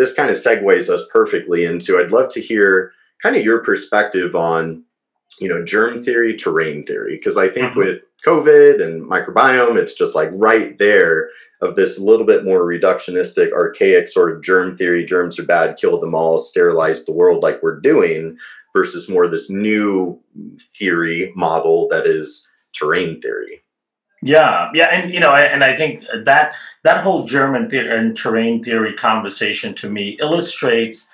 this kind of segues us perfectly into I'd love to hear kind of your perspective on you know germ theory terrain theory because i think mm-hmm. with covid and microbiome it's just like right there of this little bit more reductionistic archaic sort of germ theory germs are bad kill them all sterilize the world like we're doing versus more this new theory model that is terrain theory yeah, yeah, and you know, and I think that that whole germ theory and terrain theory conversation to me illustrates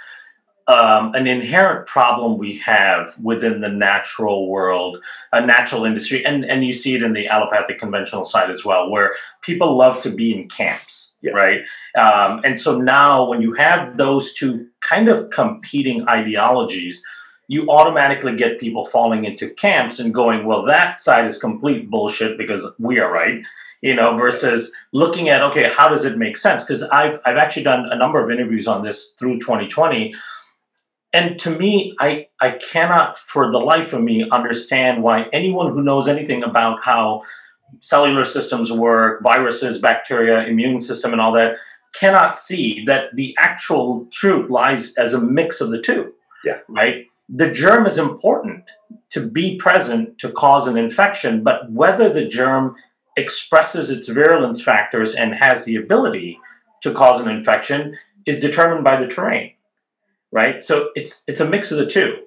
um, an inherent problem we have within the natural world, a natural industry, and and you see it in the allopathic conventional side as well, where people love to be in camps, yeah. right? Um, and so now, when you have those two kind of competing ideologies, you automatically get people falling into camps and going, well, that side is complete bullshit because we are right you know, versus looking at okay, how does it make sense? Because I've I've actually done a number of interviews on this through 2020, and to me, I, I cannot for the life of me understand why anyone who knows anything about how cellular systems work, viruses, bacteria, immune system, and all that, cannot see that the actual truth lies as a mix of the two. Yeah. Right? The germ is important to be present to cause an infection, but whether the germ expresses its virulence factors and has the ability to cause an infection is determined by the terrain right? So it's it's a mix of the two.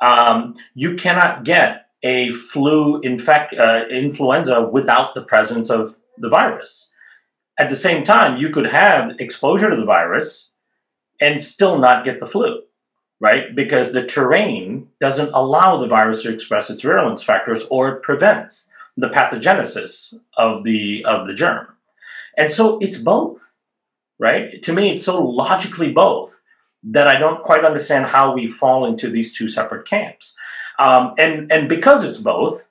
Um, you cannot get a flu infect uh, influenza without the presence of the virus. At the same time, you could have exposure to the virus and still not get the flu, right? Because the terrain doesn't allow the virus to express its virulence factors or it prevents the pathogenesis of the of the germ. And so it's both, right? To me, it's so logically both that I don't quite understand how we fall into these two separate camps. Um, and and because it's both,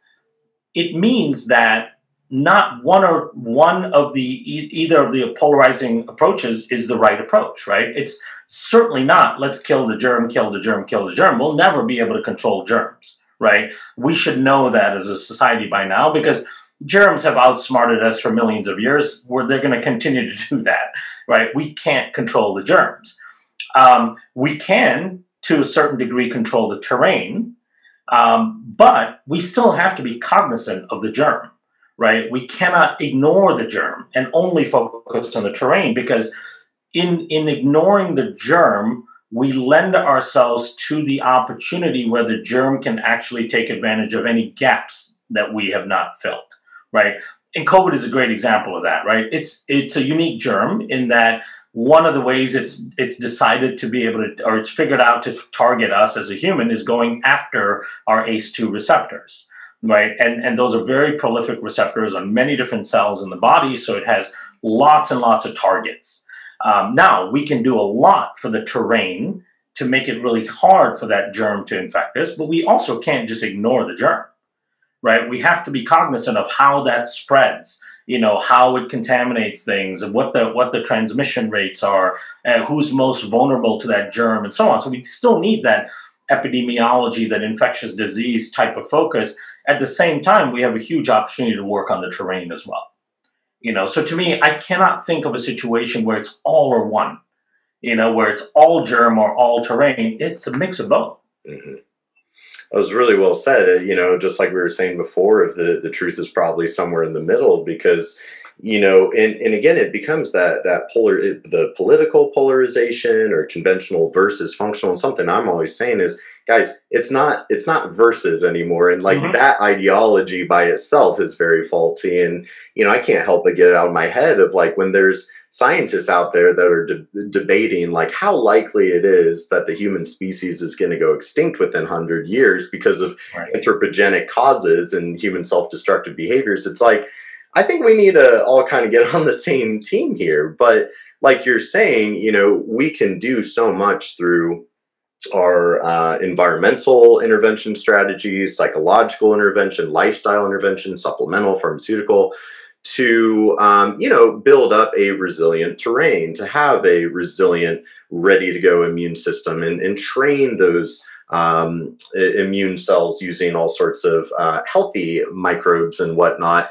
it means that not one or one of the either of the polarizing approaches is the right approach. Right? It's certainly not let's kill the germ, kill the germ, kill the germ. We'll never be able to control germs. Right? We should know that as a society by now because germs have outsmarted us for millions of years where they're going to continue to do that right we can't control the germs um, we can, to a certain degree, control the terrain, um, but we still have to be cognizant of the germ, right? We cannot ignore the germ and only focus on the terrain because in, in ignoring the germ, we lend ourselves to the opportunity where the germ can actually take advantage of any gaps that we have not filled, right? And COVID is a great example of that, right? It's it's a unique germ in that one of the ways it's it's decided to be able to or it's figured out to target us as a human is going after our ACE2 receptors right? And and those are very prolific receptors on many different cells in the body so it has lots and lots of targets. Um, now we can do a lot for the terrain to make it really hard for that germ to infect us but we also can't just ignore the germ right? We have to be cognizant of how that spreads you know how it contaminates things and what the what the transmission rates are and who's most vulnerable to that germ and so on. So we still need that epidemiology that infectious disease type of focus at the same time we have a huge opportunity to work on the terrain as well you know so to me i cannot think of a situation where it's all or one you know where it's all germ or all terrain it's a mix of both mm-hmm. That was really well said. You know, just like we were saying before, the the truth is probably somewhere in the middle because you know and, and again it becomes that that polar the political polarization or conventional versus functional and something i'm always saying is guys it's not it's not verses anymore and like mm-hmm. that ideology by itself is very faulty and you know i can't help but get it out of my head of like when there's scientists out there that are de- debating like how likely it is that the human species is going to go extinct within 100 years because of right. anthropogenic causes and human self-destructive behaviors it's like i think we need to all kind of get on the same team here but like you're saying you know we can do so much through our uh, environmental intervention strategies psychological intervention lifestyle intervention supplemental pharmaceutical to um, you know build up a resilient terrain to have a resilient ready to go immune system and, and train those um, immune cells using all sorts of uh, healthy microbes and whatnot